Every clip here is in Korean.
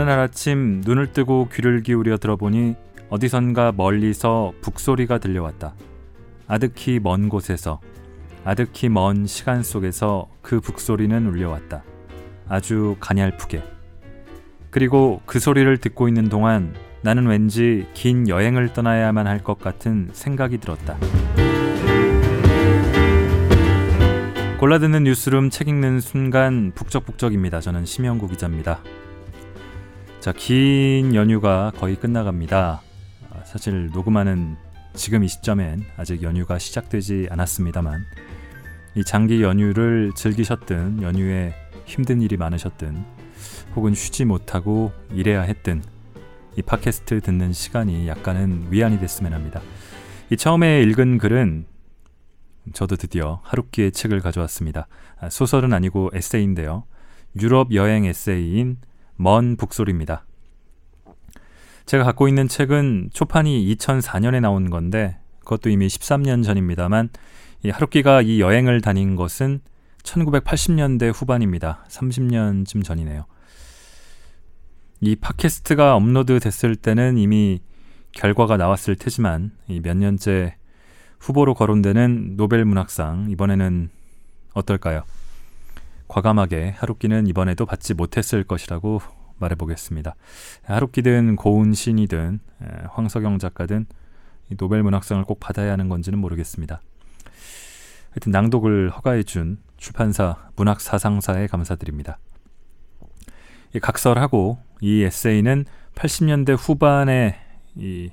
어느 날 아침 눈을 뜨고 귀를 기울여 들어보니 어디선가 멀리서 북소리가 들려왔다. 아득히 먼 곳에서, 아득히 먼 시간 속에서 그 북소리는 울려왔다. 아주 가냘프게. 그리고 그 소리를 듣고 있는 동안 나는 왠지 긴 여행을 떠나야만 할 것 같은 생각이 들었다. 골라듣는 뉴스룸 책 읽는 순간 북적북적입니다. 저는 심영구 기자입니다. 자, 긴 연휴가 거의 끝나갑니다. 아, 사실 녹음하는 지금 이 시점엔 아직 연휴가 시작되지 않았습니다만 이 장기 연휴를 즐기셨든 연휴에 힘든 일이 많으셨든 혹은 쉬지 못하고 일해야 했든 이 팟캐스트 듣는 시간이 약간은 위안이 됐으면 합니다. 이 처음에 읽은 글은 저도 드디어 하루키의 책을 가져왔습니다. 아, 소설은 아니고 에세이인데요. 유럽 여행 에세이인 먼 북소리입니다. 제가 갖고 있는 책은 초판이 2004년에 나온 건데 그것도 이미 13년 전입니다만 이 하루키가 이 여행을 다닌 것은 1980년대 후반입니다. 30년쯤 전이네요. 이 팟캐스트가 업로드 됐을 때는 이미 결과가 나왔을 테지만 몇 년째 후보로 거론되는 노벨 문학상 이번에는 어떨까요? 과감하게 하루키는 이번에도 받지 못했을 것이라고 말해보겠습니다. 하루키든 고운 신이든 황석영 작가든 노벨 문학상을 꼭 받아야 하는 건지는 모르겠습니다. 하여튼 낭독을 허가해준 출판사 문학사상사에 감사드립니다. 각설하고 이 에세이는 80년대 후반의 이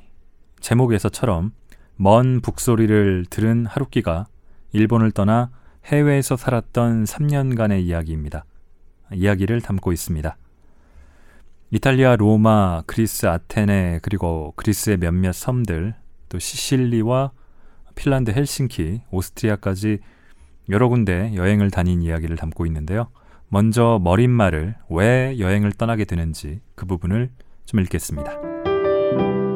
제목에서처럼 먼 북소리를 들은 하루키가 일본을 떠나 해외에서 살았던 3년간의 이야기입니다. 이야기를 담고 있습니다. 이탈리아 로마, 그리스 아테네, 그리고 그리스의 몇몇 섬들, 또 시실리와 핀란드 헬싱키, 오스트리아까지 여러 군데 여행을 다닌 이야기를 담고 있는데요. 먼저 머릿말을 왜 여행을 떠나게 되는지 그 부분을 좀 읽겠습니다.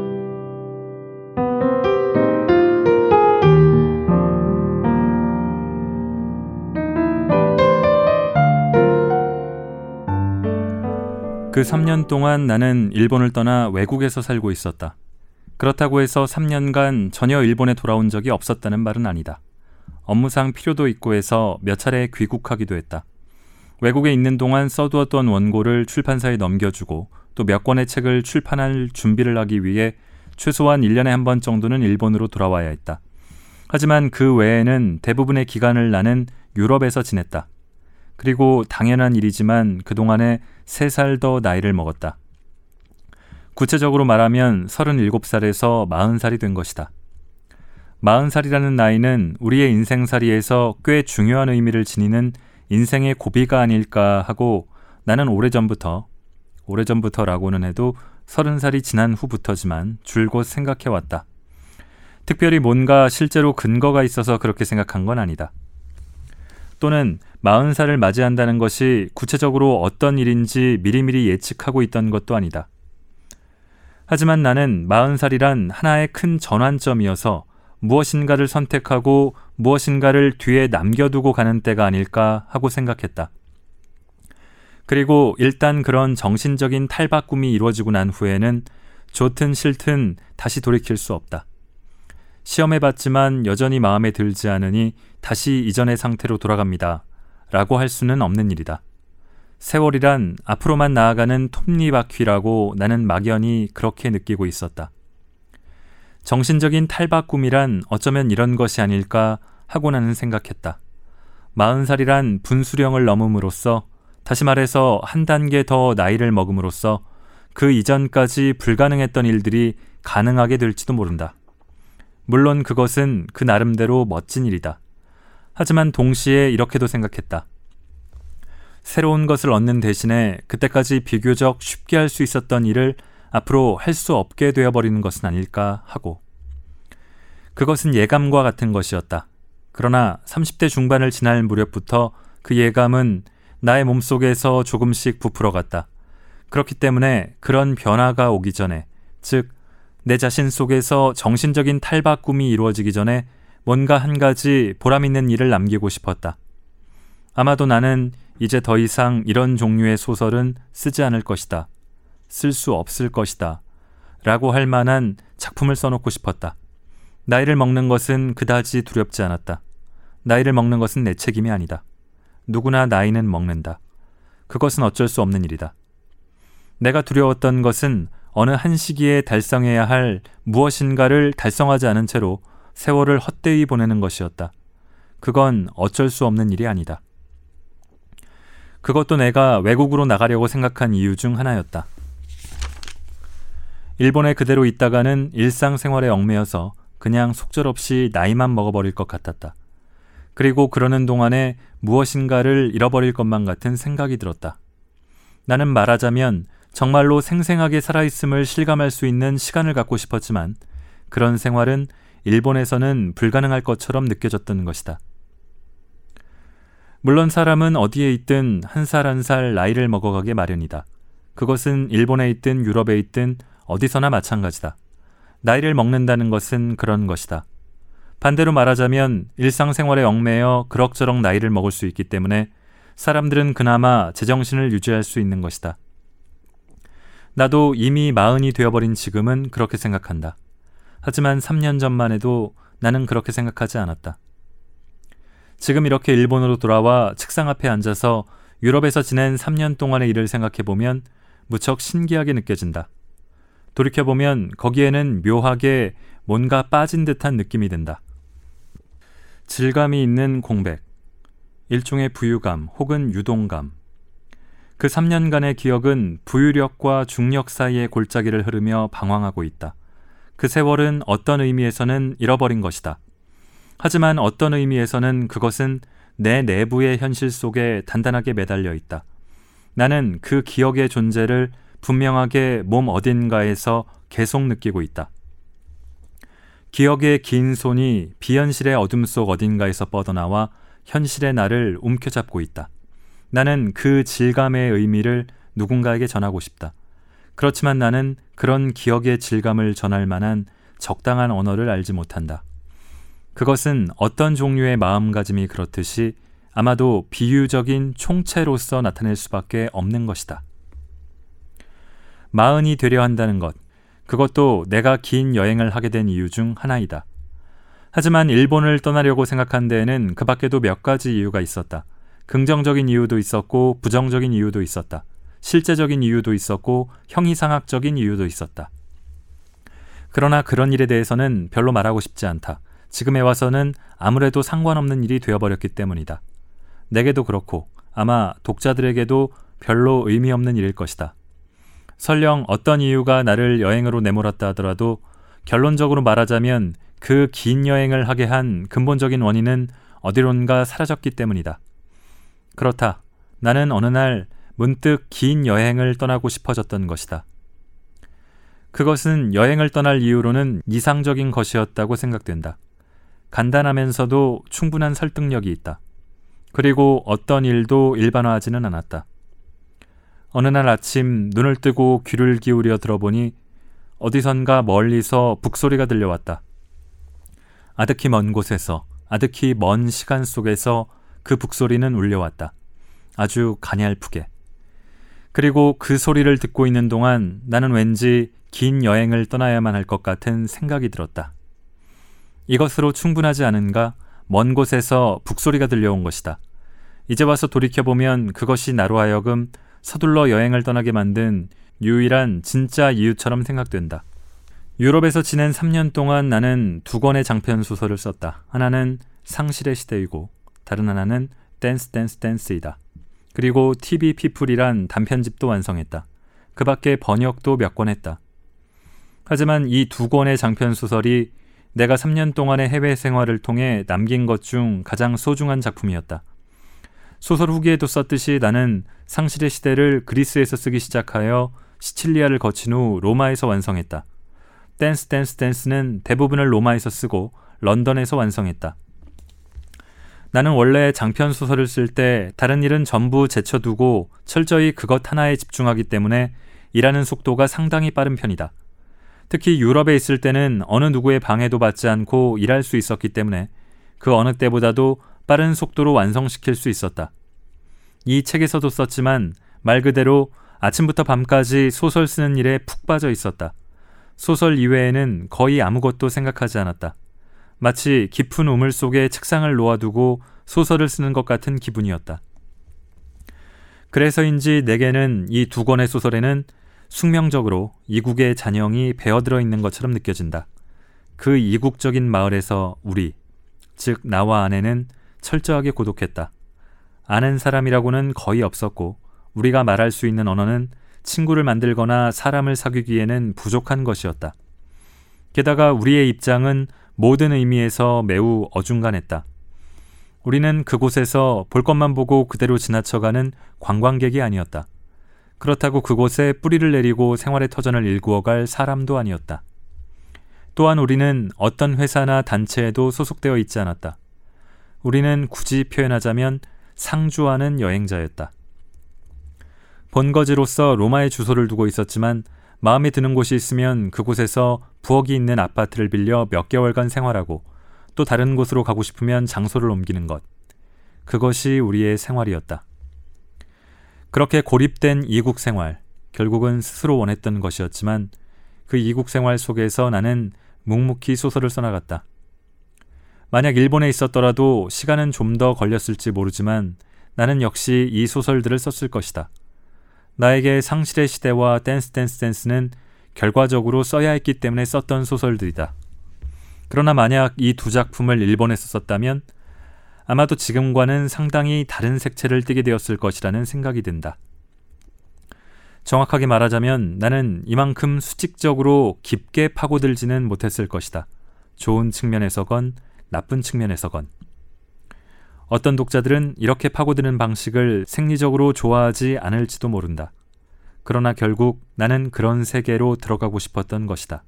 그 3년 동안 나는 일본을 떠나 외국에서 살고 있었다. 그렇다고 해서 3년간 전혀 일본에 돌아온 적이 없었다는 말은 아니다. 업무상 필요도 있고 해서 몇 차례 귀국하기도 했다. 외국에 있는 동안 써두었던 원고를 출판사에 넘겨주고 또 몇 권의 책을 출판할 준비를 하기 위해 최소한 1년에 한 번 정도는 일본으로 돌아와야 했다. 하지만 그 외에는 대부분의 기간을 나는 유럽에서 지냈다. 그리고 당연한 일이지만 그동안에 3살 더 나이를 먹었다. 구체적으로 말하면 37살에서 40살이 된 것이다. 40살이라는 나이는 우리의 인생살이에서 꽤 중요한 의미를 지니는 인생의 고비가 아닐까 하고 나는 오래전부터, 오래전부터라고는 해도 30살이 지난 후부터지만 줄곧 생각해왔다. 특별히 뭔가 실제로 근거가 있어서 그렇게 생각한 건 아니다. 또는 40살을 맞이한다는 것이 구체적으로 어떤 일인지 미리미리 예측하고 있던 것도 아니다. 하지만 나는 40살이란 하나의 큰 전환점이어서 무엇인가를 선택하고 무엇인가를 뒤에 남겨두고 가는 때가 아닐까 하고 생각했다. 그리고 일단 그런 정신적인 탈바꿈이 이루어지고 난 후에는 좋든 싫든 다시 돌이킬 수 없다. 시험해봤지만 여전히 마음에 들지 않으니 다시 이전의 상태로 돌아갑니다. 라고 할 수는 없는 일이다. 세월이란 앞으로만 나아가는 톱니바퀴라고 나는 막연히 그렇게 느끼고 있었다. 정신적인 탈바꿈이란 어쩌면 이런 것이 아닐까 하고 나는 생각했다. 마흔 살이란 분수령을 넘음으로써 다시 말해서 한 단계 더 나이를 먹음으로써 그 이전까지 불가능했던 일들이 가능하게 될지도 모른다. 물론 그것은 그 나름대로 멋진 일이다. 하지만 동시에 이렇게도 생각했다. 새로운 것을 얻는 대신에 그때까지 비교적 쉽게 할 수 있었던 일을 앞으로 할 수 없게 되어버리는 것은 아닐까 하고. 그것은 예감과 같은 것이었다. 그러나 30대 중반을 지날 무렵부터 그 예감은 나의 몸속에서 조금씩 부풀어 갔다. 그렇기 때문에 그런 변화가 오기 전에, 즉, 내 자신 속에서 정신적인 탈바꿈이 이루어지기 전에 뭔가 한 가지 보람 있는 일을 남기고 싶었다. 아마도 나는 이제 더 이상 이런 종류의 소설은 쓰지 않을 것이다. 쓸 수 없을 것이다. 라고 할 만한 작품을 써놓고 싶었다. 나이를 먹는 것은 그다지 두렵지 않았다. 나이를 먹는 것은 내 책임이 아니다. 누구나 나이는 먹는다. 그것은 어쩔 수 없는 일이다. 내가 두려웠던 것은 어느 한 시기에 달성해야 할 무엇인가를 달성하지 않은 채로 세월을 헛되이 보내는 것이었다. 그건 어쩔 수 없는 일이 아니다. 그것도 내가 외국으로 나가려고 생각한 이유 중 하나였다. 일본에 그대로 있다가는 일상생활에 얽매여서 그냥 속절없이 나이만 먹어버릴 것 같았다. 그리고 그러는 동안에 무엇인가를 잃어버릴 것만 같은 생각이 들었다. 나는 말하자면 정말로 생생하게 살아있음을 실감할 수 있는 시간을 갖고 싶었지만 그런 생활은 일본에서는 불가능할 것처럼 느껴졌던 것이다. 물론 사람은 어디에 있든 한살 한 살 나이를 먹어가게 마련이다. 그것은 일본에 있든 유럽에 있든 어디서나 마찬가지다. 나이를 먹는다는 것은 그런 것이다. 반대로 말하자면 일상생활에 얽매여 그럭저럭 나이를 먹을 수 있기 때문에 사람들은 그나마 제정신을 유지할 수 있는 것이다. 나도 이미 마흔이 되어버린 지금은 그렇게 생각한다. 하지만 3년 전만 해도 나는 그렇게 생각하지 않았다. 지금 이렇게 일본으로 돌아와 책상 앞에 앉아서 유럽에서 지낸 3년 동안의 일을 생각해보면 무척 신기하게 느껴진다. 돌이켜보면 거기에는 묘하게 뭔가 빠진 듯한 느낌이 든다. 질감이 있는 공백, 일종의 부유감 혹은 유동감. 그 3년간의 기억은 부유력과 중력 사이의 골짜기를 흐르며 방황하고 있다. 그 세월은 어떤 의미에서는 잃어버린 것이다. 하지만 어떤 의미에서는 그것은 내 내부의 현실 속에 단단하게 매달려 있다. 나는 그 기억의 존재를 분명하게 몸 어딘가에서 계속 느끼고 있다. 기억의 긴 손이 비현실의 어둠 속 어딘가에서 뻗어나와 현실의 나를 움켜잡고 있다. 나는 그 질감의 의미를 누군가에게 전하고 싶다. 그렇지만 나는 그런 기억의 질감을 전할 만한 적당한 언어를 알지 못한다. 그것은 어떤 종류의 마음가짐이 그렇듯이 아마도 비유적인 총체로서 나타낼 수밖에 없는 것이다. 마흔이 되려 한다는 것, 그것도 내가 긴 여행을 하게 된 이유 중 하나이다. 하지만 일본을 떠나려고 생각한 데에는 그 밖에도 몇 가지 이유가 있었다. 긍정적인 이유도 있었고 부정적인 이유도 있었다. 실제적인 이유도 있었고 형이상학적인 이유도 있었다. 그러나 그런 일에 대해서는 별로 말하고 싶지 않다. 지금에 와서는 아무래도 상관없는 일이 되어버렸기 때문이다. 내게도 그렇고 아마 독자들에게도 별로 의미 없는 일일 것이다. 설령 어떤 이유가 나를 여행으로 내몰았다 하더라도 결론적으로 말하자면 그 긴 여행을 하게 한 근본적인 원인은 어디론가 사라졌기 때문이다. 그렇다. 나는 어느 날 문득 긴 여행을 떠나고 싶어졌던 것이다. 그것은 여행을 떠날 이유로는 이상적인 것이었다고 생각된다. 간단하면서도 충분한 설득력이 있다. 그리고 어떤 일도 일반화하지는 않았다. 어느 날 아침 눈을 뜨고 귀를 기울여 들어보니 어디선가 멀리서 북소리가 들려왔다. 아득히 먼 곳에서, 아득히 먼 시간 속에서 그 북소리는 울려왔다. 아주 가냘프게. 그리고 그 소리를 듣고 있는 동안 나는 왠지 긴 여행을 떠나야만 할 것 같은 생각이 들었다. 이것으로 충분하지 않은가? 먼 곳에서 북소리가 들려온 것이다. 이제 와서 돌이켜보면 그것이 나로 하여금 서둘러 여행을 떠나게 만든 유일한 진짜 이유처럼 생각된다. 유럽에서 지낸 3년 동안 나는 두 권의 장편 소설을 썼다. 하나는 상실의 시대이고 다른 하나는 댄스 댄스 댄스이다. 그리고 TV 피플이란 단편집도 완성했다. 그 밖에 번역도 몇 권 했다. 하지만 이 두 권의 장편 소설이 내가 3년 동안의 해외 생활을 통해 남긴 것 중 가장 소중한 작품이었다. 소설 후기에도 썼듯이 나는 상실의 시대를 그리스에서 쓰기 시작하여 시칠리아를 거친 후 로마에서 완성했다. 댄스 댄스 댄스는 대부분을 로마에서 쓰고 런던에서 완성했다. 나는 원래 장편 소설을 쓸 때 다른 일은 전부 제쳐두고 철저히 그것 하나에 집중하기 때문에 일하는 속도가 상당히 빠른 편이다. 특히 유럽에 있을 때는 어느 누구의 방해도 받지 않고 일할 수 있었기 때문에 그 어느 때보다도 빠른 속도로 완성시킬 수 있었다. 이 책에서도 썼지만 말 그대로 아침부터 밤까지 소설 쓰는 일에 푹 빠져 있었다. 소설 이외에는 거의 아무것도 생각하지 않았다. 마치 깊은 우물 속에 책상을 놓아두고 소설을 쓰는 것 같은 기분이었다. 그래서인지 내게는 이 두 권의 소설에는 숙명적으로 이국의 잔영이 배어들어 있는 것처럼 느껴진다. 그 이국적인 마을에서 우리, 즉 나와 아내는 철저하게 고독했다. 아는 사람이라고는 거의 없었고 우리가 말할 수 있는 언어는 친구를 만들거나 사람을 사귀기에는 부족한 것이었다. 게다가 우리의 입장은 모든 의미에서 매우 어중간했다. 우리는 그곳에서 볼 것만 보고 그대로 지나쳐가는 관광객이 아니었다. 그렇다고 그곳에 뿌리를 내리고 생활의 터전을 일구어갈 사람도 아니었다. 또한 우리는 어떤 회사나 단체에도 소속되어 있지 않았다. 우리는 굳이 표현하자면 상주하는 여행자였다. 본거지로서 로마에 주소를 두고 있었지만 마음에 드는 곳이 있으면 그곳에서 부엌이 있는 아파트를 빌려 몇 개월간 생활하고 또 다른 곳으로 가고 싶으면 장소를 옮기는 것. 그것이 우리의 생활이었다. 그렇게 고립된 이국 생활, 결국은 스스로 원했던 것이었지만 그 이국 생활 속에서 나는 묵묵히 소설을 써나갔다. 만약 일본에 있었더라도 시간은 좀 더 걸렸을지 모르지만 나는 역시 이 소설들을 썼을 것이다. 나에게 상실의 시대와 댄스 댄스 댄스는 결과적으로 써야 했기 때문에 썼던 소설들이다. 그러나 만약 이 두 작품을 일본에서 썼다면 아마도 지금과는 상당히 다른 색채를 띠게 되었을 것이라는 생각이 든다. 정확하게 말하자면 나는 이만큼 수직적으로 깊게 파고들지는 못했을 것이다. 좋은 측면에서건 나쁜 측면에서건. 어떤 독자들은 이렇게 파고드는 방식을 생리적으로 좋아하지 않을지도 모른다. 그러나 결국 나는 그런 세계로 들어가고 싶었던 것이다.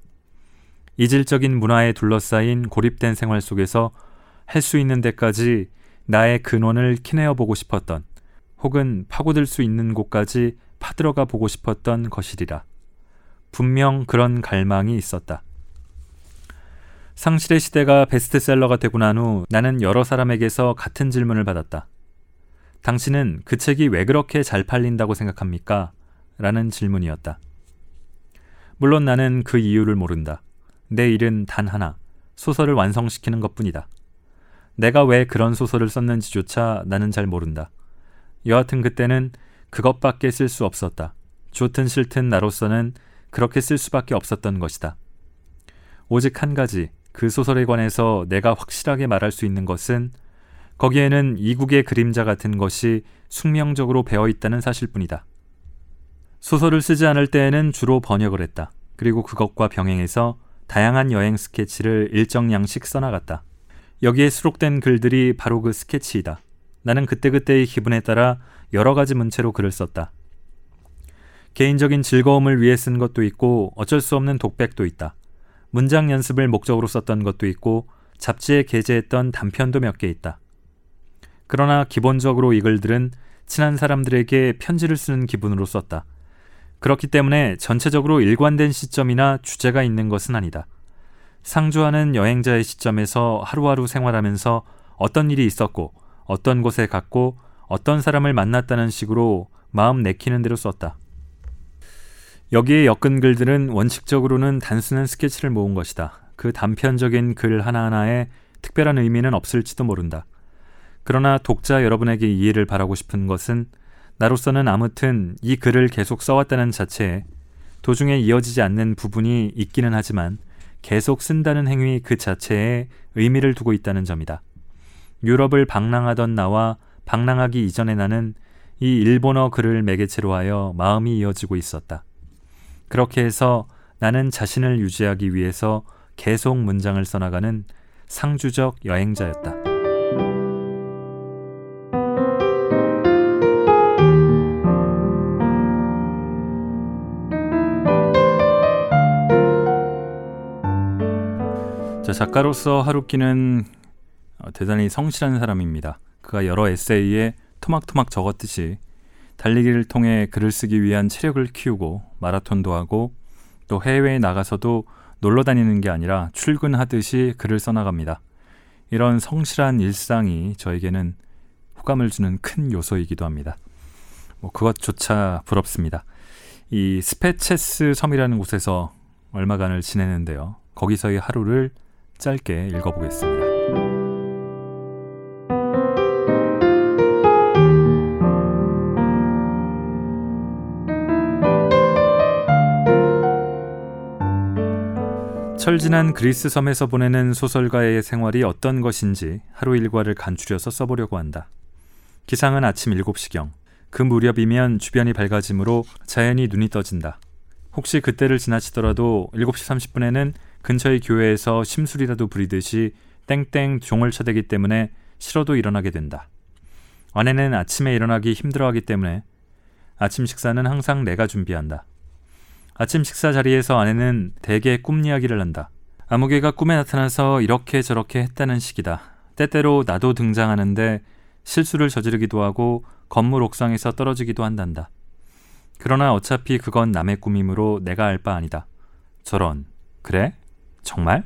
이질적인 문화에 둘러싸인 고립된 생활 속에서 할 수 있는 데까지 나의 근원을 키내어 보고 싶었던 혹은 파고들 수 있는 곳까지 파들어가 보고 싶었던 것이리라. 분명 그런 갈망이 있었다. 상실의 시대가 베스트셀러가 되고 난 후 나는 여러 사람에게서 같은 질문을 받았다. 당신은 그 책이 왜 그렇게 잘 팔린다고 생각합니까? 라는 질문이었다. 물론 나는 그 이유를 모른다. 내 일은 단 하나, 소설을 완성시키는 것 뿐이다. 내가 왜 그런 소설을 썼는지조차 나는 잘 모른다. 여하튼 그때는 그것밖에 쓸 수 없었다. 좋든 싫든 나로서는 그렇게 쓸 수밖에 없었던 것이다. 오직 한 가지, 그 소설에 관해서 내가 확실하게 말할 수 있는 것은 거기에는 이국의 그림자 같은 것이 숙명적으로 배어 있다는 사실뿐이다. 소설을 쓰지 않을 때에는 주로 번역을 했다. 그리고 그것과 병행해서 다양한 여행 스케치를 일정 양씩 써나갔다. 여기에 수록된 글들이 바로 그 스케치이다. 나는 그때그때의 기분에 따라 여러 가지 문체로 글을 썼다. 개인적인 즐거움을 위해 쓴 것도 있고 어쩔 수 없는 독백도 있다. 문장 연습을 목적으로 썼던 것도 있고 잡지에 게재했던 단편도 몇 개 있다. 그러나 기본적으로 이 글들은 친한 사람들에게 편지를 쓰는 기분으로 썼다. 그렇기 때문에 전체적으로 일관된 시점이나 주제가 있는 것은 아니다. 상주하는 여행자의 시점에서 하루하루 생활하면서 어떤 일이 있었고 어떤 곳에 갔고 어떤 사람을 만났다는 식으로 마음 내키는 대로 썼다. 여기에 엮은 글들은 원칙적으로는 단순한 스케치를 모은 것이다. 그 단편적인 글 하나하나에 특별한 의미는 없을지도 모른다. 그러나 독자 여러분에게 이해를 바라고 싶은 것은 나로서는 아무튼 이 글을 계속 써왔다는 자체에 도중에 이어지지 않는 부분이 있기는 하지만 계속 쓴다는 행위 그 자체에 의미를 두고 있다는 점이다. 유럽을 방랑하던 나와 방랑하기 이전의 나는 이 일본어 글을 매개체로 하여 마음이 이어지고 있었다. 그렇게 해서 나는 자신을 유지하기 위해서 계속 문장을 써나가는 상주적 여행자였다. 자, 작가로서 하루키는 어, 대단히 성실한 사람입니다. 그가 여러 에세이에 토막토막 적었듯이 달리기를 통해 글을 쓰기 위한 체력을 키우고 마라톤도 하고 또 해외에 나가서도 놀러 다니는 게 아니라 출근하듯이 글을 써나갑니다. 이런 성실한 일상이 저에게는 호감을 주는 큰 요소이기도 합니다. 뭐 그것조차 부럽습니다. 이 스페체스 섬이라는 곳에서 얼마간을 지내는데요. 거기서의 하루를 짧게 읽어보겠습니다. 철진한 그리스 섬에서 보내는 소설가의 생활이 어떤 것인지 하루 일과를 간추려서 써보려고 한다. 기상은 아침 7시경. 그 무렵이면 주변이 밝아지므로 자연히 눈이 떠진다. 혹시 그때를 지나치더라도 7시 30분에는 근처의 교회에서 심술이라도 부리듯이 땡땡 종을 쳐대기 때문에 싫어도 일어나게 된다. 아내는 아침에 일어나기 힘들어하기 때문에 아침 식사는 항상 내가 준비한다. 아침 식사 자리에서 아내는 대개 꿈 이야기를 한다. 아무개가 꿈에 나타나서 이렇게 저렇게 했다는 식이다. 때때로 나도 등장하는데 실수를 저지르기도 하고 건물 옥상에서 떨어지기도 한단다. 그러나 어차피 그건 남의 꿈이므로 내가 알 바 아니다. 저런, 그래? 정말?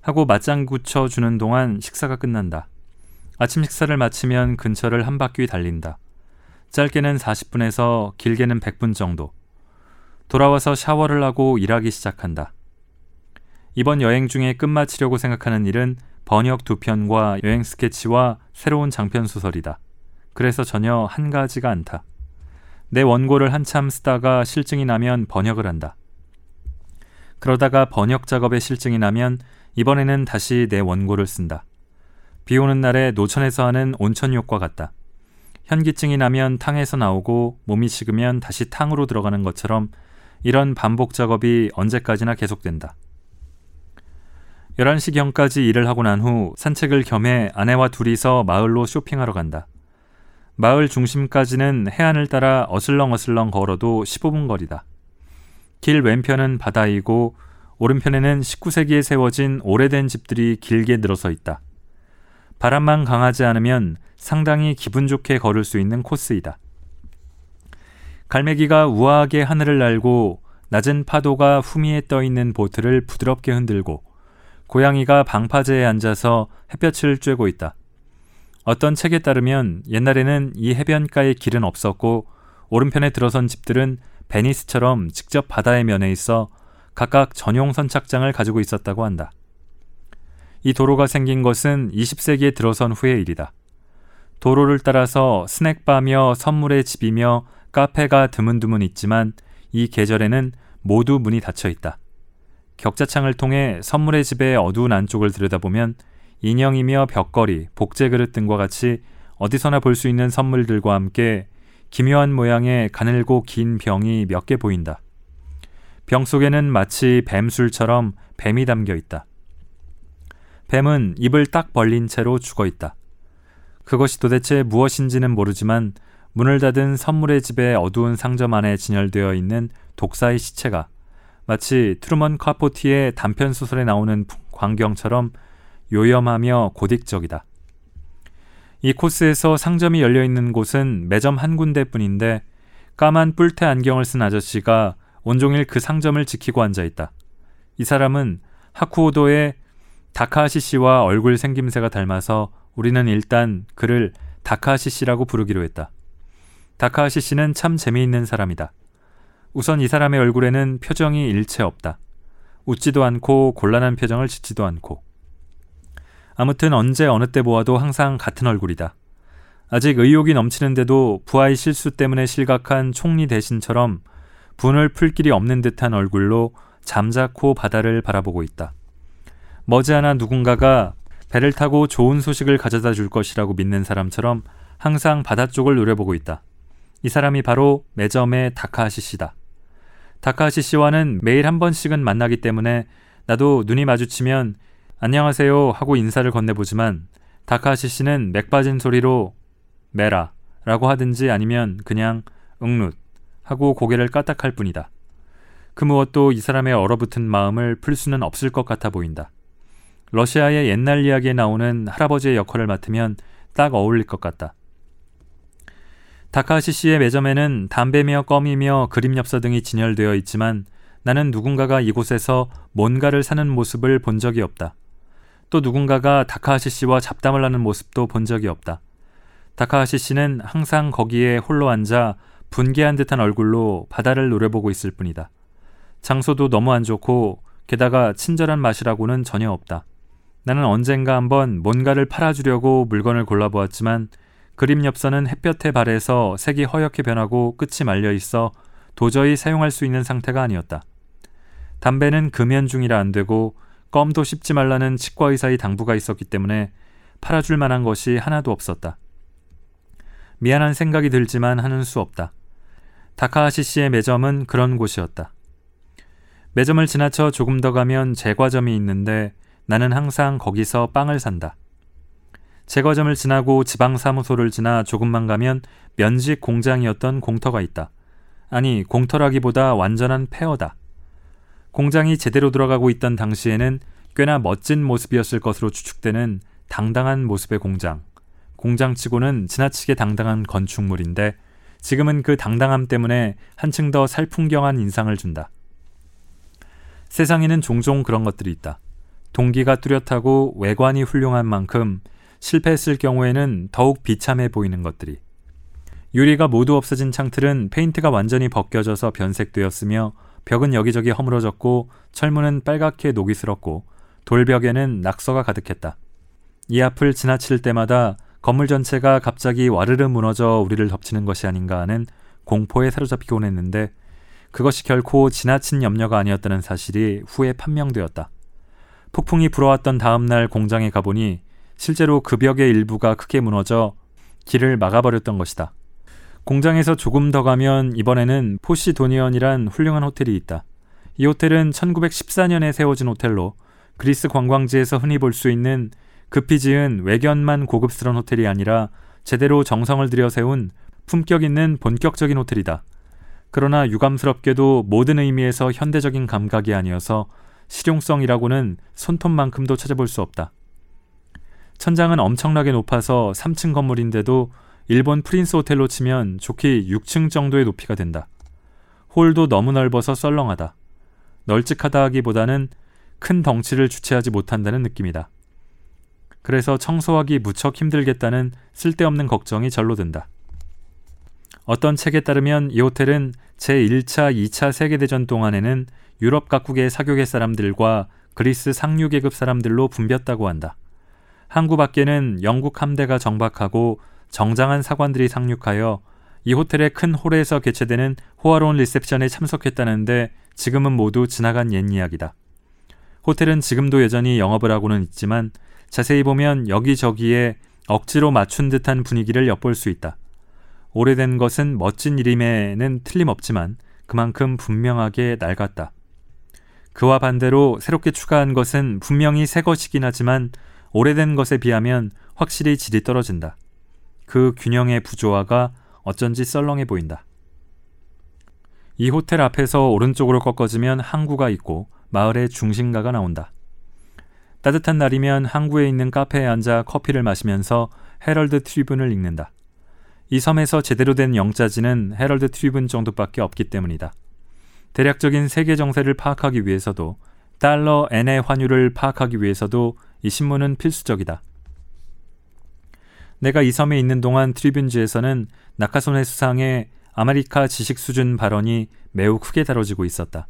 하고 맞장구 쳐 주는 동안 식사가 끝난다. 아침 식사를 마치면 근처를 한 바퀴 달린다. 짧게는 40분에서 길게는 100분 정도. 돌아와서 샤워를 하고 일하기 시작한다. 이번 여행 중에 끝마치려고 생각하는 일은 번역 두 편과 여행 스케치와 새로운 장편 소설이다. 그래서 전혀 한 가지가 않다. 내 원고를 한참 쓰다가 실증이 나면 번역을 한다. 그러다가 번역 작업에 실증이 나면 이번에는 다시 내 원고를 쓴다. 비 오는 날에 노천에서 하는 온천욕과 같다. 현기증이 나면 탕에서 나오고 몸이 식으면 다시 탕으로 들어가는 것처럼 이런 반복 작업이 언제까지나 계속된다. 11시경까지 일을 하고 난 후 산책을 겸해 아내와 둘이서 마을로 쇼핑하러 간다. 마을 중심까지는 해안을 따라 어슬렁어슬렁 걸어도 15분 거리다. 길 왼편은 바다이고 오른편에는 19세기에 세워진 오래된 집들이 길게 늘어서 있다. 바람만 강하지 않으면 상당히 기분 좋게 걸을 수 있는 코스이다. 갈매기가 우아하게 하늘을 날고 낮은 파도가 후미에 떠 있는 보트를 부드럽게 흔들고 고양이가 방파제에 앉아서 햇볕을 쬐고 있다. 어떤 책에 따르면 옛날에는 이 해변가에 길은 없었고 오른편에 들어선 집들은 베니스처럼 직접 바다의 면에 있어 각각 전용 선착장을 가지고 있었다고 한다. 이 도로가 생긴 것은 20세기에 들어선 후의 일이다. 도로를 따라서 스낵바며 선물의 집이며 카페가 드문드문 있지만 이 계절에는 모두 문이 닫혀 있다. 격자창을 통해 선물의 집의 어두운 안쪽을 들여다보면 인형이며 벽걸이, 복제 그릇 등과 같이 어디서나 볼 수 있는 선물들과 함께 기묘한 모양의 가늘고 긴 병이 몇 개 보인다. 병 속에는 마치 뱀술처럼 뱀이 담겨 있다. 뱀은 입을 딱 벌린 채로 죽어 있다. 그것이 도대체 무엇인지는 모르지만 문을 닫은 선물의 집의 어두운 상점 안에 진열되어 있는 독사의 시체가 마치 트루먼 카포티의 단편 소설에 나오는 광경처럼 요염하며 고딕적이다. 이 코스에서 상점이 열려 있는 곳은 매점 한 군데뿐인데 까만 뿔테 안경을 쓴 아저씨가 온종일 그 상점을 지키고 앉아 있다. 이 사람은 하쿠오도의 다카하시 씨와 얼굴 생김새가 닮아서 우리는 일단 그를 다카하시 씨라고 부르기로 했다. 다카하시 씨는 참 재미있는 사람이다. 우선 이 사람의 얼굴에는 표정이 일체 없다. 웃지도 않고 곤란한 표정을 짓지도 않고. 아무튼 언제 어느 때 보아도 항상 같은 얼굴이다. 아직 의욕이 넘치는데도 부하의 실수 때문에 실각한 총리 대신처럼 분을 풀 길이 없는 듯한 얼굴로 잠자코 바다를 바라보고 있다. 머지않아 누군가가 배를 타고 좋은 소식을 가져다 줄 것이라고 믿는 사람처럼 항상 바다 쪽을 노려보고 있다. 이 사람이 바로 매점의 다카하시 씨다. 다카하시 씨와는 매일 한 번씩은 만나기 때문에 나도 눈이 마주치면 안녕하세요 하고 인사를 건네보지만 다카하시 씨는 맥 빠진 소리로 메라 라고 하든지 아니면 그냥 응룻 하고 고개를 까딱할 뿐이다. 그 무엇도 이 사람의 얼어붙은 마음을 풀 수는 없을 것 같아 보인다. 러시아의 옛날 이야기에 나오는 할아버지의 역할을 맡으면 딱 어울릴 것 같다. 다카시 씨의 매점에는 담배며 껌이며 그림 엽서 등이 진열되어 있지만 나는 누군가가 이곳에서 뭔가를 사는 모습을 본 적이 없다. 또 누군가가 다카하시 씨와 잡담을 하는 모습도 본 적이 없다. 다카하시 씨는 항상 거기에 홀로 앉아 분개한 듯한 얼굴로 바다를 노려보고 있을 뿐이다. 장소도 너무 안 좋고 게다가 친절한 맛이라고는 전혀 없다. 나는 언젠가 한번 뭔가를 팔아주려고 물건을 골라보았지만 그림 엽서는 햇볕에 발해서 색이 허옇게 변하고 끝이 말려 있어 도저히 사용할 수 있는 상태가 아니었다. 담배는 금연 중이라 안 되고 껌도 씹지 말라는 치과 의사의 당부가 있었기 때문에 팔아줄 만한 것이 하나도 없었다. 미안한 생각이 들지만 하는 수 없다. 다카하시 씨의 매점은 그런 곳이었다. 매점을 지나쳐 조금 더 가면 제과점이 있는데 나는 항상 거기서 빵을 산다. 제과점을 지나고 지방사무소를 지나 조금만 가면 면직 공장이었던 공터가 있다. 아니, 공터라기보다 완전한 폐허다. 공장이 제대로 돌아가고 있던 당시에는 꽤나 멋진 모습이었을 것으로 추측되는 당당한 모습의 공장. 공장치고는 지나치게 당당한 건축물인데 지금은 그 당당함 때문에 한층 더 살풍경한 인상을 준다. 세상에는 종종 그런 것들이 있다. 동기가 뚜렷하고 외관이 훌륭한 만큼 실패했을 경우에는 더욱 비참해 보이는 것들이. 유리가 모두 없어진 창틀은 페인트가 완전히 벗겨져서 변색되었으며 벽은 여기저기 허물어졌고 철문은 빨갛게 녹이 슬었고 돌벽에는 낙서가 가득했다. 이 앞을 지나칠 때마다 건물 전체가 갑자기 와르르 무너져 우리를 덮치는 것이 아닌가 하는 공포에 사로잡히곤 했는데 그것이 결코 지나친 염려가 아니었다는 사실이 후에 판명되었다. 폭풍이 불어왔던 다음 날 공장에 가보니 실제로 그 벽의 일부가 크게 무너져 길을 막아버렸던 것이다. 공장에서 조금 더 가면 이번에는 포시도니언이란 훌륭한 호텔이 있다. 이 호텔은 1914년에 세워진 호텔로 그리스 관광지에서 흔히 볼 수 있는 급히 지은 외견만 고급스러운 호텔이 아니라 제대로 정성을 들여 세운 품격 있는 본격적인 호텔이다. 그러나 유감스럽게도 모든 의미에서 현대적인 감각이 아니어서 실용성이라고는 손톱만큼도 찾아볼 수 없다. 천장은 엄청나게 높아서 3층 건물인데도 일본 프린스 호텔로 치면 좋게 6층 정도의 높이가 된다. 홀도 너무 넓어서 썰렁하다. 널찍하다 하기보다는 큰 덩치를 주체하지 못한다는 느낌이다. 그래서 청소하기 무척 힘들겠다는 쓸데없는 걱정이 절로 든다. 어떤 책에 따르면 이 호텔은 제1차, 2차 세계대전 동안에는 유럽 각국의 사교계 사람들과 그리스 상류계급 사람들로 붐볐다고 한다. 항구 밖에는 영국 함대가 정박하고 정장한 사관들이 상륙하여 이 호텔의 큰 홀에서 개최되는 호화로운 리셉션에 참석했다는데 지금은 모두 지나간 옛 이야기다. 호텔은 지금도 여전히 영업을 하고는 있지만 자세히 보면 여기저기에 억지로 맞춘 듯한 분위기를 엿볼 수 있다. 오래된 것은 멋진 이름에는 틀림없지만 그만큼 분명하게 낡았다. 그와 반대로 새롭게 추가한 것은 분명히 새 것이긴 하지만 오래된 것에 비하면 확실히 질이 떨어진다. 그 균형의 부조화가 어쩐지 썰렁해 보인다. 이 호텔 앞에서 오른쪽으로 꺾어지면 항구가 있고 마을의 중심가가 나온다. 따뜻한 날이면 항구에 있는 카페에 앉아 커피를 마시면서 헤럴드 트리뷴을 읽는다. 이 섬에서 제대로 된 영자지는 헤럴드 트리뷴 정도밖에 없기 때문이다. 대략적인 세계 정세를 파악하기 위해서도 달러 엔의 환율을 파악하기 위해서도 이 신문은 필수적이다. 내가 이 섬에 있는 동안 트리뷴지에서는 나카소네 수상의 아메리카 지식 수준 발언이 매우 크게 다뤄지고 있었다.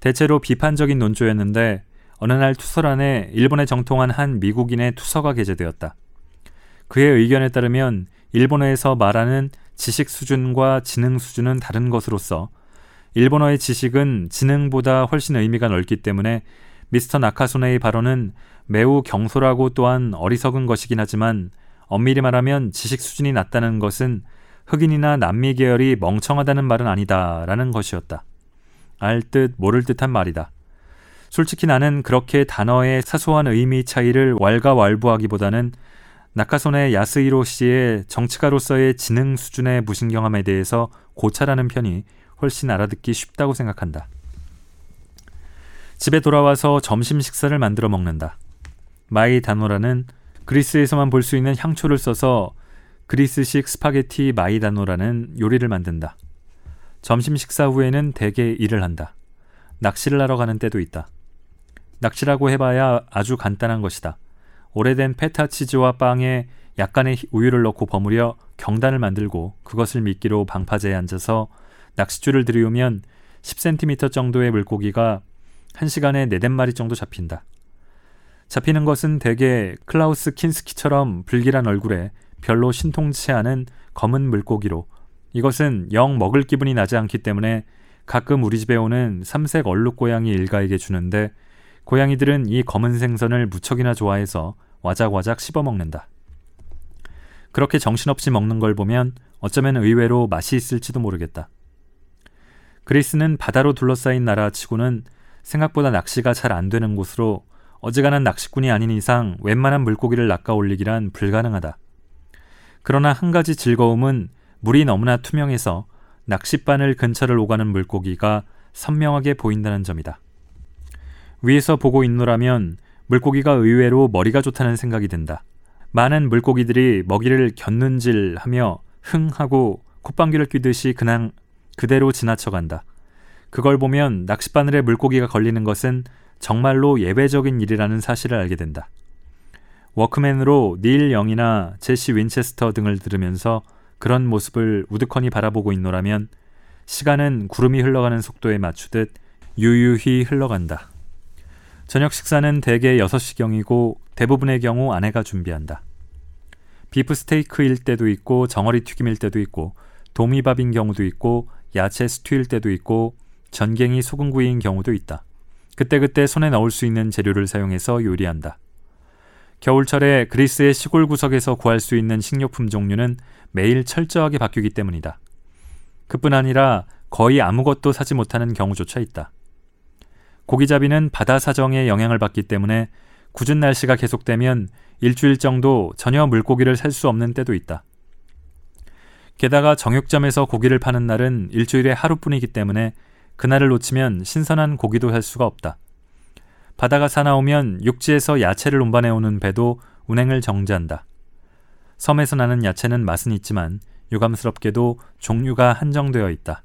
대체로 비판적인 논조였는데 어느 날 투서란에 일본에 정통한 한 미국인의 투서가 게재되었다. 그의 의견에 따르면 일본어에서 말하는 지식 수준과 지능 수준은 다른 것으로서 일본어의 지식은 지능보다 훨씬 의미가 넓기 때문에 미스터 나카소네의 발언은 매우 경솔하고 또한 어리석은 것이긴 하지만 엄밀히 말하면 지식 수준이 낮다는 것은 흑인이나 남미 계열이 멍청하다는 말은 아니다라는 것이었다. 알 듯 모를 듯한 말이다. 솔직히 나는 그렇게 단어의 사소한 의미 차이를 왈가왈부하기보다는 나카손의 야스이로 씨의 정치가로서의 지능 수준의 무신경함에 대해서 고찰하는 편이 훨씬 알아듣기 쉽다고 생각한다. 집에 돌아와서 점심 식사를 만들어 먹는다. 마이다노라는 그리스에서만 볼 수 있는 향초를 써서 그리스식 스파게티 마이다노라는 요리를 만든다. 점심 식사 후에는 대개 일을 한다. 낚시를 하러 가는 때도 있다. 낚시라고 해봐야 아주 간단한 것이다. 오래된 페타 치즈와 빵에 약간의 우유를 넣고 버무려 경단을 만들고 그것을 미끼로 방파제에 앉아서 낚싯줄을 들이우면 10cm 정도의 물고기가 1시간에 4, 4마리 정도 잡힌다. 잡히는 것은 대개 클라우스 킨스키처럼 불길한 얼굴에 별로 신통치 않은 검은 물고기로 이것은 영 먹을 기분이 나지 않기 때문에 가끔 우리 집에 오는 삼색 얼룩 고양이 일가에게 주는데 고양이들은 이 검은 생선을 무척이나 좋아해서 와작와작 씹어 먹는다. 그렇게 정신없이 먹는 걸 보면 어쩌면 의외로 맛이 있을지도 모르겠다. 그리스는 바다로 둘러싸인 나라 치고는 생각보다 낚시가 잘 안 되는 곳으로 어지간한 낚시꾼이 아닌 이상 웬만한 물고기를 낚아 올리기란 불가능하다. 그러나 한 가지 즐거움은 물이 너무나 투명해서 낚싯바늘 근처를 오가는 물고기가 선명하게 보인다는 점이다. 위에서 보고 있노라면 물고기가 의외로 머리가 좋다는 생각이 든다. 많은 물고기들이 먹이를 곁눈질 하며 흥 하고 콧방귀를 뀌듯이 그냥 그대로 지나쳐간다. 그걸 보면 낚싯바늘에 물고기가 걸리는 것은 정말로 예외적인 일이라는 사실을 알게 된다. 워크맨으로 닐 영이나 제시 윈체스터 등을 들으면서 그런 모습을 우드컨이 바라보고 있노라면 시간은 구름이 흘러가는 속도에 맞추듯 유유히 흘러간다. 저녁 식사는 대개 6시경이고 대부분의 경우 아내가 준비한다. 비프 스테이크일 때도 있고 정어리 튀김일 때도 있고 도미밥인 경우도 있고 야채 스튜일 때도 있고 전갱이 소금구이인 경우도 있다. 그때그때 손에 넣을 수 있는 재료를 사용해서 요리한다. 겨울철에 그리스의 시골 구석에서 구할 수 있는 식료품 종류는 매일 철저하게 바뀌기 때문이다. 그뿐 아니라 거의 아무것도 사지 못하는 경우조차 있다. 고기잡이는 바다 사정에 영향을 받기 때문에 굳은 날씨가 계속되면 일주일 정도 전혀 물고기를 살 수 없는 때도 있다. 게다가 정육점에서 고기를 파는 날은 일주일에 하루뿐이기 때문에 그날을 놓치면 신선한 고기도 할 수가 없다. 바다가 사나우면 육지에서 야채를 운반해 오는 배도 운행을 정지한다. 섬에서 나는 야채는 맛은 있지만 유감스럽게도 종류가 한정되어 있다.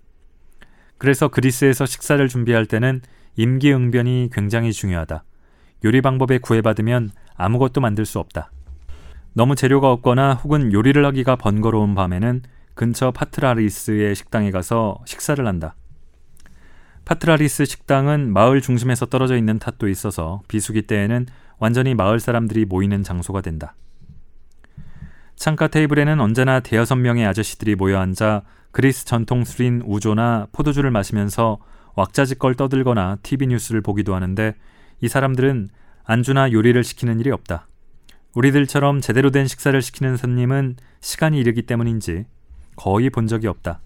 그래서 그리스에서 식사를 준비할 때는 임기응변이 굉장히 중요하다. 요리 방법에 구애받으면 아무것도 만들 수 없다. 너무 재료가 없거나 혹은 요리를 하기가 번거로운 밤에는 근처 파트라리스의 식당에 가서 식사를 한다. 파트라리스 식당은 마을 중심에서 떨어져 있는 탓도 있어서 비수기 때에는 완전히 마을 사람들이 모이는 장소가 된다. 창가 테이블에는 언제나 대여섯 명의 아저씨들이 모여 앉아 그리스 전통 술인 우조나 포도주를 마시면서 왁자지껄 떠들거나 TV 뉴스를 보기도 하는데 이 사람들은 안주나 요리를 시키는 일이 없다. 우리들처럼 제대로 된 식사를 시키는 손님은 시간이 이르기 때문인지 거의 본 적이 없다.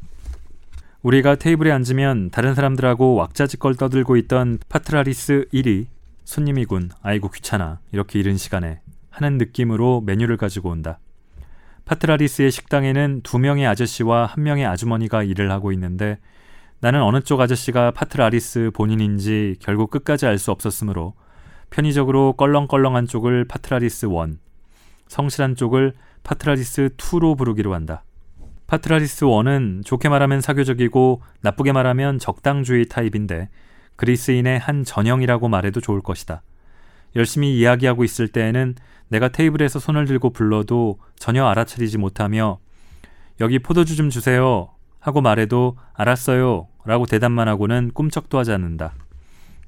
우리가 테이블에 앉으면 다른 사람들하고 왁자지껄 떠들고 있던 파트라리스 1이 손님이군 아이고 귀찮아 이렇게 이른 시간에 하는 느낌으로 메뉴를 가지고 온다. 파트라리스의 식당에는 두 명의 아저씨와 한 명의 아주머니가 일을 하고 있는데 나는 어느 쪽 아저씨가 파트라리스 본인인지 결국 끝까지 알 수 없었으므로 편의적으로 껄렁껄렁한 쪽을 파트라리스 1, 성실한 쪽을 파트라리스 2로 부르기로 한다. 파트라리스 1은 좋게 말하면 사교적이고 나쁘게 말하면 적당주의 타입인데 그리스인의 한 전형이라고 말해도 좋을 것이다. 열심히 이야기하고 있을 때에는 내가 테이블에서 손을 들고 불러도 전혀 알아차리지 못하며 여기 포도주 좀 주세요 하고 말해도 알았어요 라고 대답만 하고는 꿈쩍도 하지 않는다.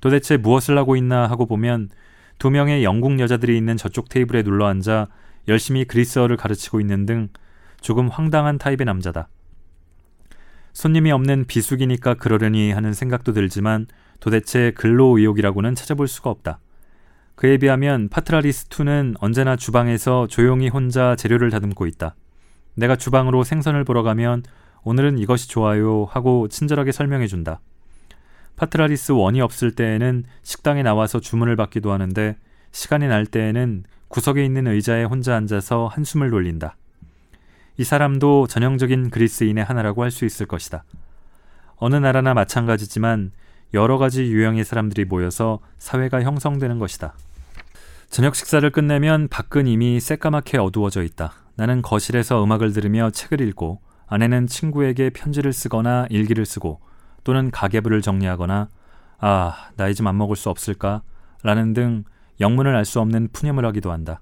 도대체 무엇을 하고 있나 하고 보면 두 명의 영국 여자들이 있는 저쪽 테이블에 눌러 앉아 열심히 그리스어를 가르치고 있는 등 조금 황당한 타입의 남자다. 손님이 없는 비수기니까 그러려니 하는 생각도 들지만 도대체 근로 의욕이라고는 찾아볼 수가 없다. 그에 비하면 파트라리스2는 언제나 주방에서 조용히 혼자 재료를 다듬고 있다. 내가 주방으로 생선을 보러 가면 오늘은 이것이 좋아요 하고 친절하게 설명해 준다. 파트라리스 1이 없을 때에는 식당에 나와서 주문을 받기도 하는데 시간이 날 때에는 구석에 있는 의자에 혼자 앉아서 한숨을 돌린다. 이 사람도 전형적인 그리스인의 하나라고 할 수 있을 것이다. 어느 나라나 마찬가지지만 여러 가지 유형의 사람들이 모여서 사회가 형성되는 것이다. 저녁 식사를 끝내면 밖은 이미 새까맣게 어두워져 있다. 나는 거실에서 음악을 들으며 책을 읽고 아내는 친구에게 편지를 쓰거나 일기를 쓰고 또는 가계부를 정리하거나 아, 나이 좀 안 먹을 수 없을까? 라는 등 영문을 알 수 없는 푸념을 하기도 한다.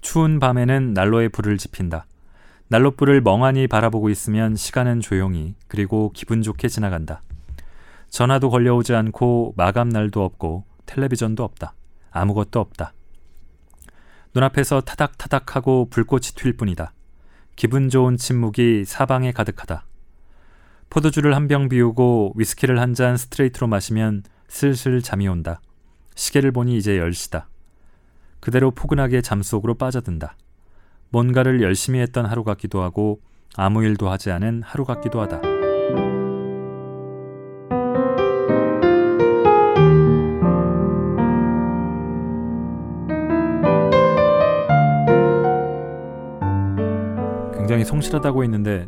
추운 밤에는 난로에 불을 지핀다. 난로불을 멍하니 바라보고 있으면 시간은 조용히 그리고 기분 좋게 지나간다. 전화도 걸려오지 않고 마감 날도 없고 텔레비전도 없다. 아무것도 없다. 눈앞에서 타닥타닥하고 불꽃이 튈 뿐이다. 기분 좋은 침묵이 사방에 가득하다. 포도주를 한 병 비우고 위스키를 한 잔 스트레이트로 마시면 슬슬 잠이 온다. 시계를 보니 이제 10시다. 그대로 포근하게 잠속으로 빠져든다. 뭔가를 열심히 했던 하루 같기도 하고 아무 일도 하지 않은 하루 같기도 하다. 굉장히 성실하다고 했는데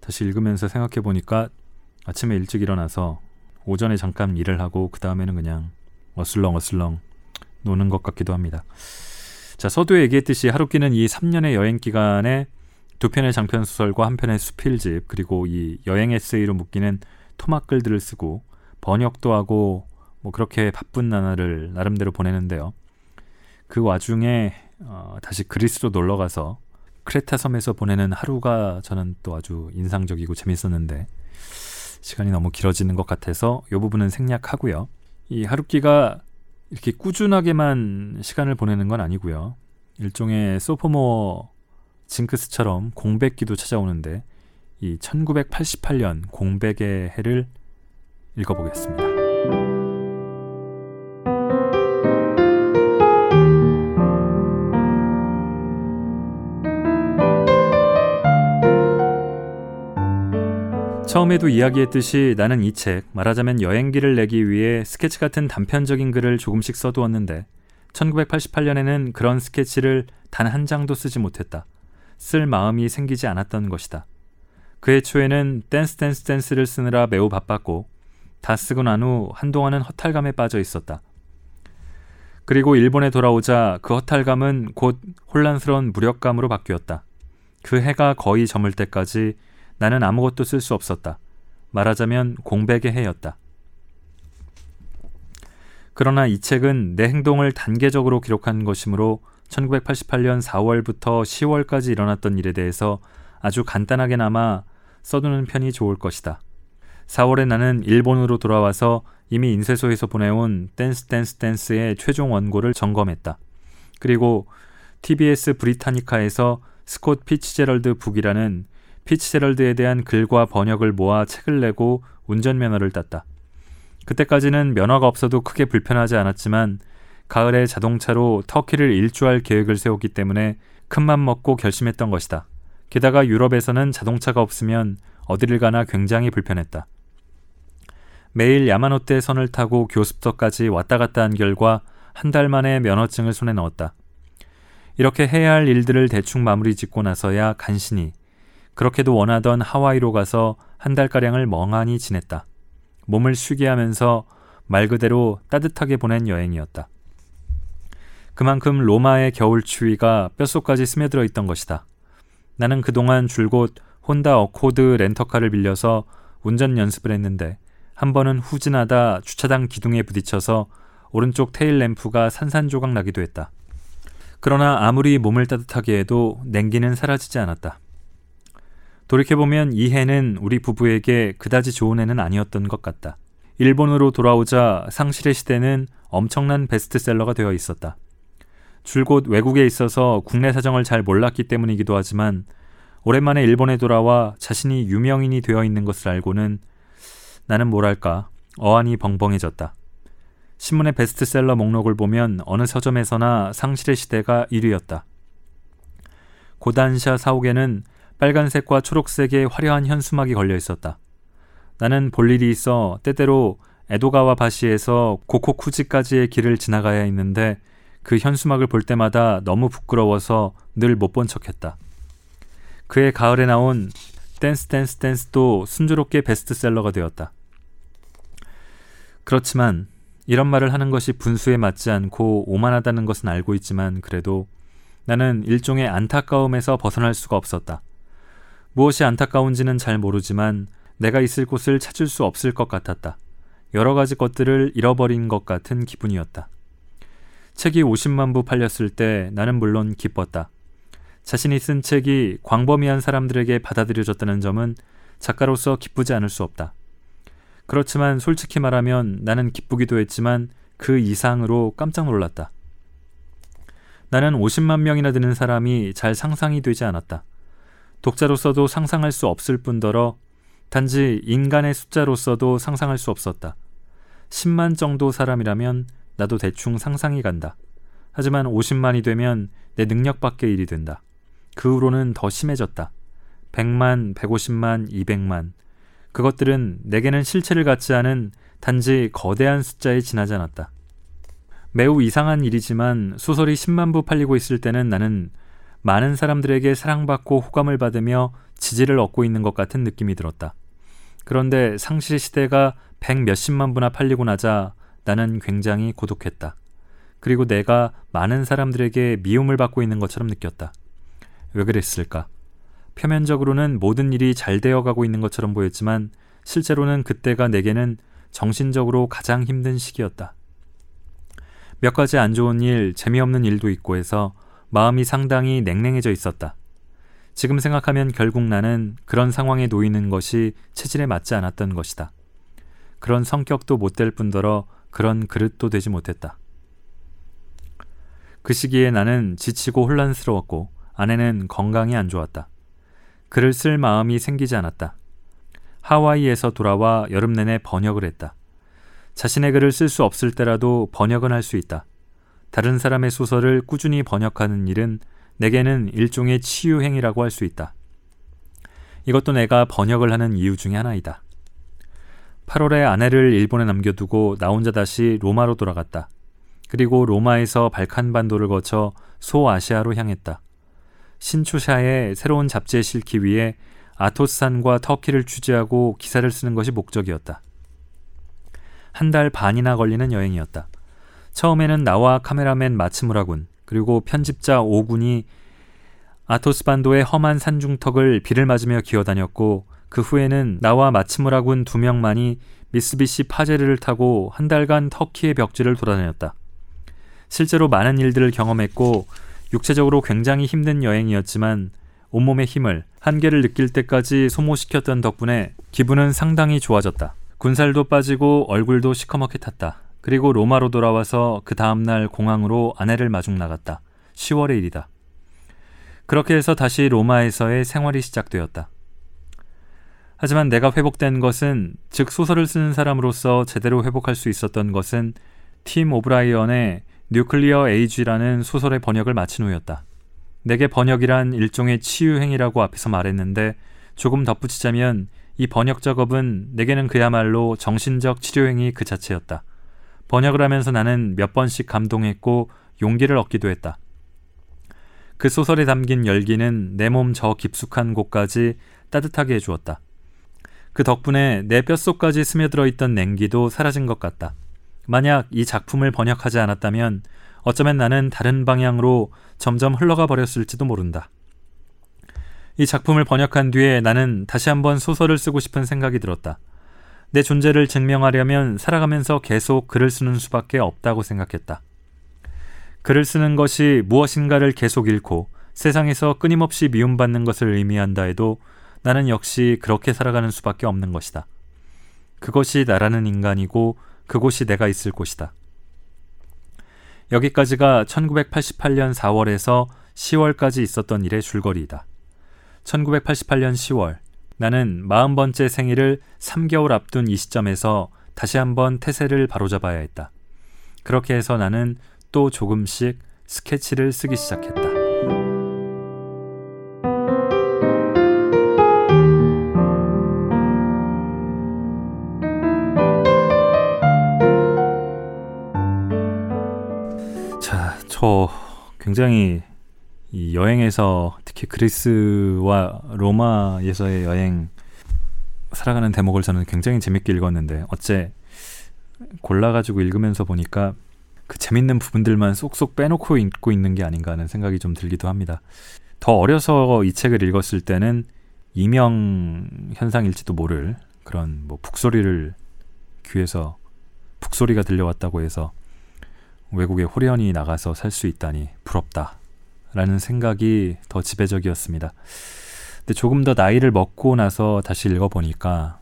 다시 읽으면서 생각해 보니까 아침에 일찍 일어나서 오전에 잠깐 일을 하고 그 다음에는 그냥 어슬렁 어슬렁 노는 것 같기도 합니다. 자 서두에 얘기했듯이 하루키는 이 3년의 여행 기간에 두 편의 장편 소설과 한 편의 수필집 그리고 이 여행 에세이로 묶이는 토막글들을 쓰고 번역도 하고 뭐 그렇게 바쁜 나날을 나름대로 보내는데요. 그 와중에 어, 다시 그리스로 놀러 가서 크레타 섬에서 보내는 하루가 저는 또 아주 인상적이고 재밌었는데 시간이 너무 길어지는 것 같아서 이 부분은 생략하고요. 이 하루키가 이렇게 꾸준하게만 시간을 보내는 건 아니고요. 일종의 소포모 징크스처럼 공백기도 찾아오는데 이 1988년 공백의 해를 읽어보겠습니다. 처음에도 이야기했듯이 나는 이 책, 말하자면 여행기를 내기 위해 스케치 같은 단편적인 글을 조금씩 써두었는데 1988년에는 그런 스케치를 단 한 장도 쓰지 못했다. 쓸 마음이 생기지 않았던 것이다. 그해 초에는 댄스 댄스 댄스를 쓰느라 매우 바빴고 다 쓰고 난 후 한동안은 허탈감에 빠져 있었다. 그리고 일본에 돌아오자 그 허탈감은 곧 혼란스러운 무력감으로 바뀌었다. 그 해가 거의 저물 때까지 나는 아무것도 쓸 수 없었다. 말하자면 공백의 해였다. 그러나 이 책은 내 행동을 단계적으로 기록한 것이므로 1988년 4월부터 10월까지 일어났던 일에 대해서 아주 간단하게나마 써두는 편이 좋을 것이다. 4월에 나는 일본으로 돌아와서 이미 인쇄소에서 보내온 댄스 댄스 댄스의 최종 원고를 점검했다. 그리고 TBS 브리타니카에서 스콧 피츠제럴드 북이라는 피츠제럴드에 대한 글과 번역을 모아 책을 내고 운전면허를 땄다. 그때까지는 면허가 없어도 크게 불편하지 않았지만 가을에 자동차로 터키를 일주할 계획을 세웠기 때문에 큰맘 먹고 결심했던 것이다. 게다가 유럽에서는 자동차가 없으면 어디를 가나 굉장히 불편했다. 매일 야마노테 선을 타고 교습소까지 왔다 갔다 한 결과 한 달 만에 면허증을 손에 넣었다. 이렇게 해야 할 일들을 대충 마무리 짓고 나서야 간신히 그렇게도 원하던 하와이로 가서 한 달가량을 멍하니 지냈다. 몸을 쉬게 하면서 말 그대로 따뜻하게 보낸 여행이었다. 그만큼 로마의 겨울 추위가 뼛속까지 스며들어 있던 것이다. 나는 그동안 줄곧 혼다 어코드 렌터카를 빌려서 운전 연습을 했는데 한 번은 후진하다 주차장 기둥에 부딪혀서 오른쪽 테일 램프가 산산조각 나기도 했다. 그러나 아무리 몸을 따뜻하게 해도 냉기는 사라지지 않았다. 돌이켜보면 이 해는 우리 부부에게 그다지 좋은 해는 아니었던 것 같다. 일본으로 돌아오자 상실의 시대는 엄청난 베스트셀러가 되어 있었다. 줄곧 외국에 있어서 국내 사정을 잘 몰랐기 때문이기도 하지만 오랜만에 일본에 돌아와 자신이 유명인이 되어 있는 것을 알고는 나는 뭐랄까 어안이 벙벙해졌다. 신문의 베스트셀러 목록을 보면 어느 서점에서나 상실의 시대가 1위였다. 고단샤 사옥에는 빨간색과 초록색의 화려한 현수막이 걸려 있었다. 나는 볼 일이 있어 때때로 에도가와 바시에서 고코쿠지까지의 길을 지나가야 했는데 그 현수막을 볼 때마다 너무 부끄러워서 늘 못 본 척했다. 그해 가을에 나온 댄스 댄스 댄스도 순조롭게 베스트셀러가 되었다. 그렇지만 이런 말을 하는 것이 분수에 맞지 않고 오만하다는 것은 알고 있지만 그래도 나는 일종의 안타까움에서 벗어날 수가 없었다. 무엇이 안타까운지는 잘 모르지만 내가 있을 곳을 찾을 수 없을 것 같았다. 여러 가지 것들을 잃어버린 것 같은 기분이었다. 책이 50만 부 팔렸을 때 나는 물론 기뻤다. 자신이 쓴 책이 광범위한 사람들에게 받아들여졌다는 점은 작가로서 기쁘지 않을 수 없다. 그렇지만 솔직히 말하면 나는 기쁘기도 했지만 그 이상으로 깜짝 놀랐다. 나는 50만 명이나 되는 사람이 잘 상상이 되지 않았다. 독자로서도 상상할 수 없을 뿐더러 단지 인간의 숫자로서도 상상할 수 없었다. 10만 정도 사람이라면 나도 대충 상상이 간다. 하지만 50만이 되면 내 능력 밖의 일이 된다. 그 후로는 더 심해졌다. 100만, 150만, 200만. 그것들은 내게는 실체를 갖지 않은 단지 거대한 숫자에 지나지 않았다. 매우 이상한 일이지만 소설이 10만 부 팔리고 있을 때는 나는 많은 사람들에게 사랑받고 호감을 받으며 지지를 얻고 있는 것 같은 느낌이 들었다. 그런데 상실 시대가 백 몇십만 부나 팔리고 나자 나는 굉장히 고독했다. 그리고 내가 많은 사람들에게 미움을 받고 있는 것처럼 느꼈다. 왜 그랬을까? 표면적으로는 모든 일이 잘 되어 가고 있는 것처럼 보였지만 실제로는 그때가 내게는 정신적으로 가장 힘든 시기였다. 몇 가지 안 좋은 일, 재미없는 일도 있고 해서 마음이 상당히 냉랭해져 있었다. 지금 생각하면 결국 나는 그런 상황에 놓이는 것이 체질에 맞지 않았던 것이다. 그런 성격도 못 될 뿐더러 그런 그릇도 되지 못했다. 그 시기에 나는 지치고 혼란스러웠고 아내는 건강이 안 좋았다. 글을 쓸 마음이 생기지 않았다. 하와이에서 돌아와 여름 내내 번역을 했다. 자신의 글을 쓸 수 없을 때라도 번역은 할 수 있다. 다른 사람의 소설을 꾸준히 번역하는 일은 내게는 일종의 치유행위라고 할 수 있다. 이것도 내가 번역을 하는 이유 중의 하나이다. 8월에 아내를 일본에 남겨두고 나 혼자 다시 로마로 돌아갔다. 그리고 로마에서 발칸반도를 거쳐 소아시아로 향했다. 신추샤의 새로운 잡지에 실기 위해 아토스산과 터키를 취재하고 기사를 쓰는 것이 목적이었다. 한 달 반이나 걸리는 여행이었다. 처음에는 나와 카메라맨 마츠무라군 그리고 편집자 오군이 아토스 반도의 험한 산중턱을 비를 맞으며 기어다녔고 그 후에는 나와 마츠무라군 두 명만이 미쓰비시 파제르를 타고 한 달간 터키의 벽지를 돌아다녔다. 실제로 많은 일들을 경험했고 육체적으로 굉장히 힘든 여행이었지만 온몸의 힘을 한계를 느낄 때까지 소모시켰던 덕분에 기분은 상당히 좋아졌다. 군살도 빠지고 얼굴도 시커멓게 탔다. 그리고 로마로 돌아와서 그 다음날 공항으로 아내를 마중 나갔다. 10월의 일이다. 그렇게 해서 다시 로마에서의 생활이 시작되었다. 하지만 내가 회복된 것은 즉 소설을 쓰는 사람으로서 제대로 회복할 수 있었던 것은 팀 오브라이언의 Nuclear Age라는 소설의 번역을 마친 후였다. 내게 번역이란 일종의 치유행위라고 앞에서 말했는데 조금 덧붙이자면 이 번역 작업은 내게는 그야말로 정신적 치료행위 그 자체였다. 번역을 하면서 나는 몇 번씩 감동했고 용기를 얻기도 했다. 그 소설에 담긴 열기는 내 몸 저 깊숙한 곳까지 따뜻하게 해주었다. 그 덕분에 내 뼛속까지 스며들어 있던 냉기도 사라진 것 같다. 만약 이 작품을 번역하지 않았다면 어쩌면 나는 다른 방향으로 점점 흘러가 버렸을지도 모른다. 이 작품을 번역한 뒤에 나는 다시 한번 소설을 쓰고 싶은 생각이 들었다. 내 존재를 증명하려면 살아가면서 계속 글을 쓰는 수밖에 없다고 생각했다. 글을 쓰는 것이 무엇인가를 계속 잃고 세상에서 끊임없이 미움받는 것을 의미한다 해도 나는 역시 그렇게 살아가는 수밖에 없는 것이다. 그것이 나라는 인간이고 그곳이 내가 있을 곳이다. 여기까지가 1988년 4월에서 10월까지 있었던 일의 줄거리이다. 1988년 10월, 나는 40번째 생일을 3개월 앞둔 이 시점에서 다시 한번 태세를 바로잡아야 했다. 그렇게 해서 나는 또 조금씩 스케치를 쓰기 시작했다. 저 굉장히 이 여행에서 특히 그리스와 로마에서의 여행 살아가는 대목을 저는 굉장히 재밌게 읽었는데 어째 골라가지고 읽으면서 보니까 그 재밌는 부분들만 쏙쏙 빼놓고 읽고 있는 게 아닌가 하는 생각이 좀 들기도 합니다. 더 어려서 이 책을 읽었을 때는 이명 현상일지도 모를 그런 뭐 북소리를 귀에서 북소리가 들려왔다고 해서 외국에 호련히 나가서 살 수 있다니 부럽다 라는 생각이 더 지배적이었습니다. 근데 조금 더 나이를 먹고 나서 다시 읽어보니까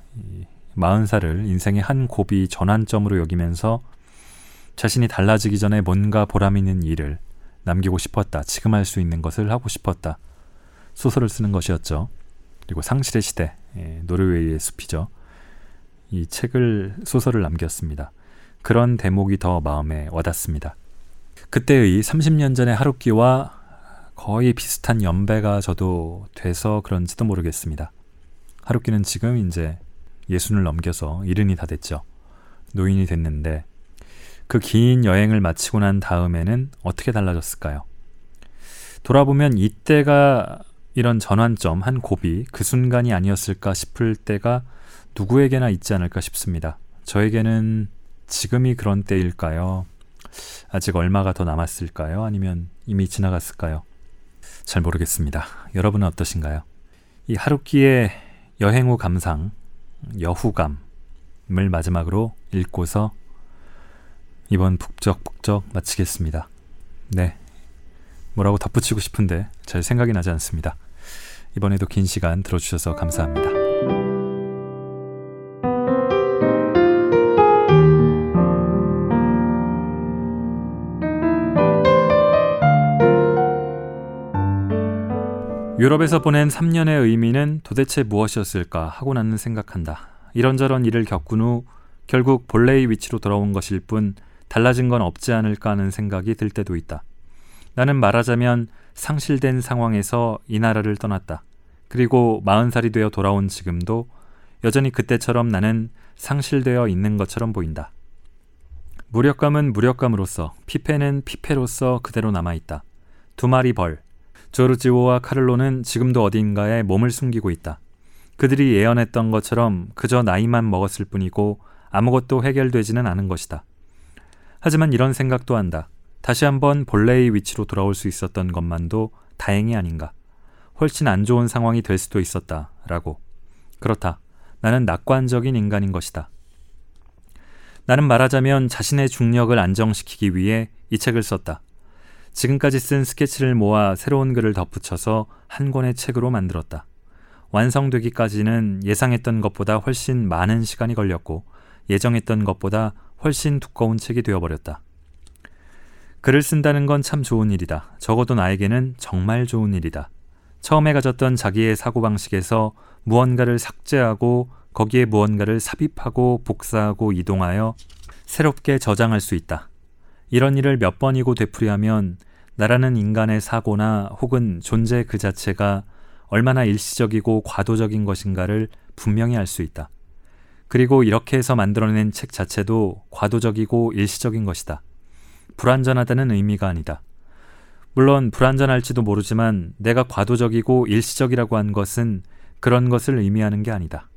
40살을 인생의 한 고비 전환점으로 여기면서 자신이 달라지기 전에 뭔가 보람 있는 일을 남기고 싶었다. 지금 할 수 있는 것을 하고 싶었다. 소설을 쓰는 것이었죠. 그리고 상실의 시대, 예, 노르웨이의 숲이죠. 이 책을 소설을 남겼습니다. 그런 대목이 더 마음에 와닿습니다. 그때의 30년 전의 하루키와 거의 비슷한 연배가 저도 돼서 그런지도 모르겠습니다. 하루키는 지금 이제 예순을 넘겨서 이른이 다 됐죠. 노인이 됐는데 그 긴 여행을 마치고 난 다음에는 어떻게 달라졌을까요? 돌아보면 이때가 이런 전환점, 한 고비, 그 순간이 아니었을까 싶을 때가 누구에게나 있지 않을까 싶습니다. 저에게는 지금이 그런 때일까요? 아직 얼마가 더 남았을까요? 아니면 이미 지나갔을까요? 잘 모르겠습니다. 여러분은 어떠신가요? 이 하루키의 여행 후 감상, 여후감을 마지막으로 읽고서 이번 북적북적 마치겠습니다. 네. 뭐라고 덧붙이고 싶은데 잘 생각이 나지 않습니다. 이번에도 긴 시간 들어주셔서 감사합니다. 유럽에서 보낸 3년의 의미는 도대체 무엇이었을까 하고 나는 생각한다. 이런저런 일을 겪은 후 결국 본래의 위치로 돌아온 것일 뿐 달라진 건 없지 않을까 하는 생각이 들 때도 있다. 나는 말하자면 상실된 상황에서 이 나라를 떠났다. 그리고 40살이 되어 돌아온 지금도 여전히 그때처럼 나는 상실되어 있는 것처럼 보인다. 무력감은 무력감으로서, 피폐는 피폐로서 그대로 남아있다. 두 마리 벌. 조르지오와 카를로는 지금도 어딘가에 몸을 숨기고 있다. 그들이 예언했던 것처럼 그저 나이만 먹었을 뿐이고 아무것도 해결되지는 않은 것이다. 하지만 이런 생각도 한다. 다시 한번 본래의 위치로 돌아올 수 있었던 것만도 다행이 아닌가. 훨씬 안 좋은 상황이 될 수도 있었다. 라고. 그렇다. 나는 낙관적인 인간인 것이다. 나는 말하자면 자신의 중력을 안정시키기 위해 이 책을 썼다. 지금까지 쓴 스케치를 모아 새로운 글을 덧붙여서 한 권의 책으로 만들었다. 완성되기까지는 예상했던 것보다 훨씬 많은 시간이 걸렸고 예정했던 것보다 훨씬 두꺼운 책이 되어버렸다. 글을 쓴다는 건 참 좋은 일이다. 적어도 나에게는 정말 좋은 일이다. 처음에 가졌던 자기의 사고방식에서 무언가를 삭제하고 거기에 무언가를 삽입하고 복사하고 이동하여 새롭게 저장할 수 있다. 이런 일을 몇 번이고 되풀이하면 나라는 인간의 사고나 혹은 존재 그 자체가 얼마나 일시적이고 과도적인 것인가를 분명히 알 수 있다. 그리고 이렇게 해서 만들어낸 책 자체도 과도적이고 일시적인 것이다. 불완전하다는 의미가 아니다. 물론 불완전할지도 모르지만 내가 과도적이고 일시적이라고 한 것은 그런 것을 의미하는 게 아니다.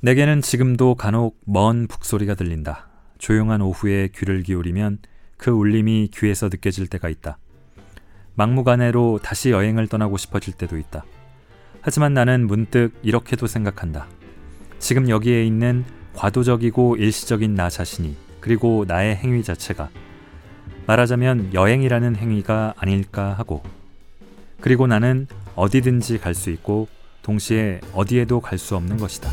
내게는 지금도 간혹 먼 북소리가 들린다. 조용한 오후에 귀를 기울이면 그 울림이 귀에서 느껴질 때가 있다. 막무가내로 다시 여행을 떠나고 싶어질 때도 있다. 하지만 나는 문득 이렇게도 생각한다. 지금 여기에 있는 과도적이고 일시적인 나 자신이 그리고 나의 행위 자체가 말하자면 여행이라는 행위가 아닐까 하고 그리고 나는 어디든지 갈 수 있고 동시에 어디에도 갈 수 없는 것이다.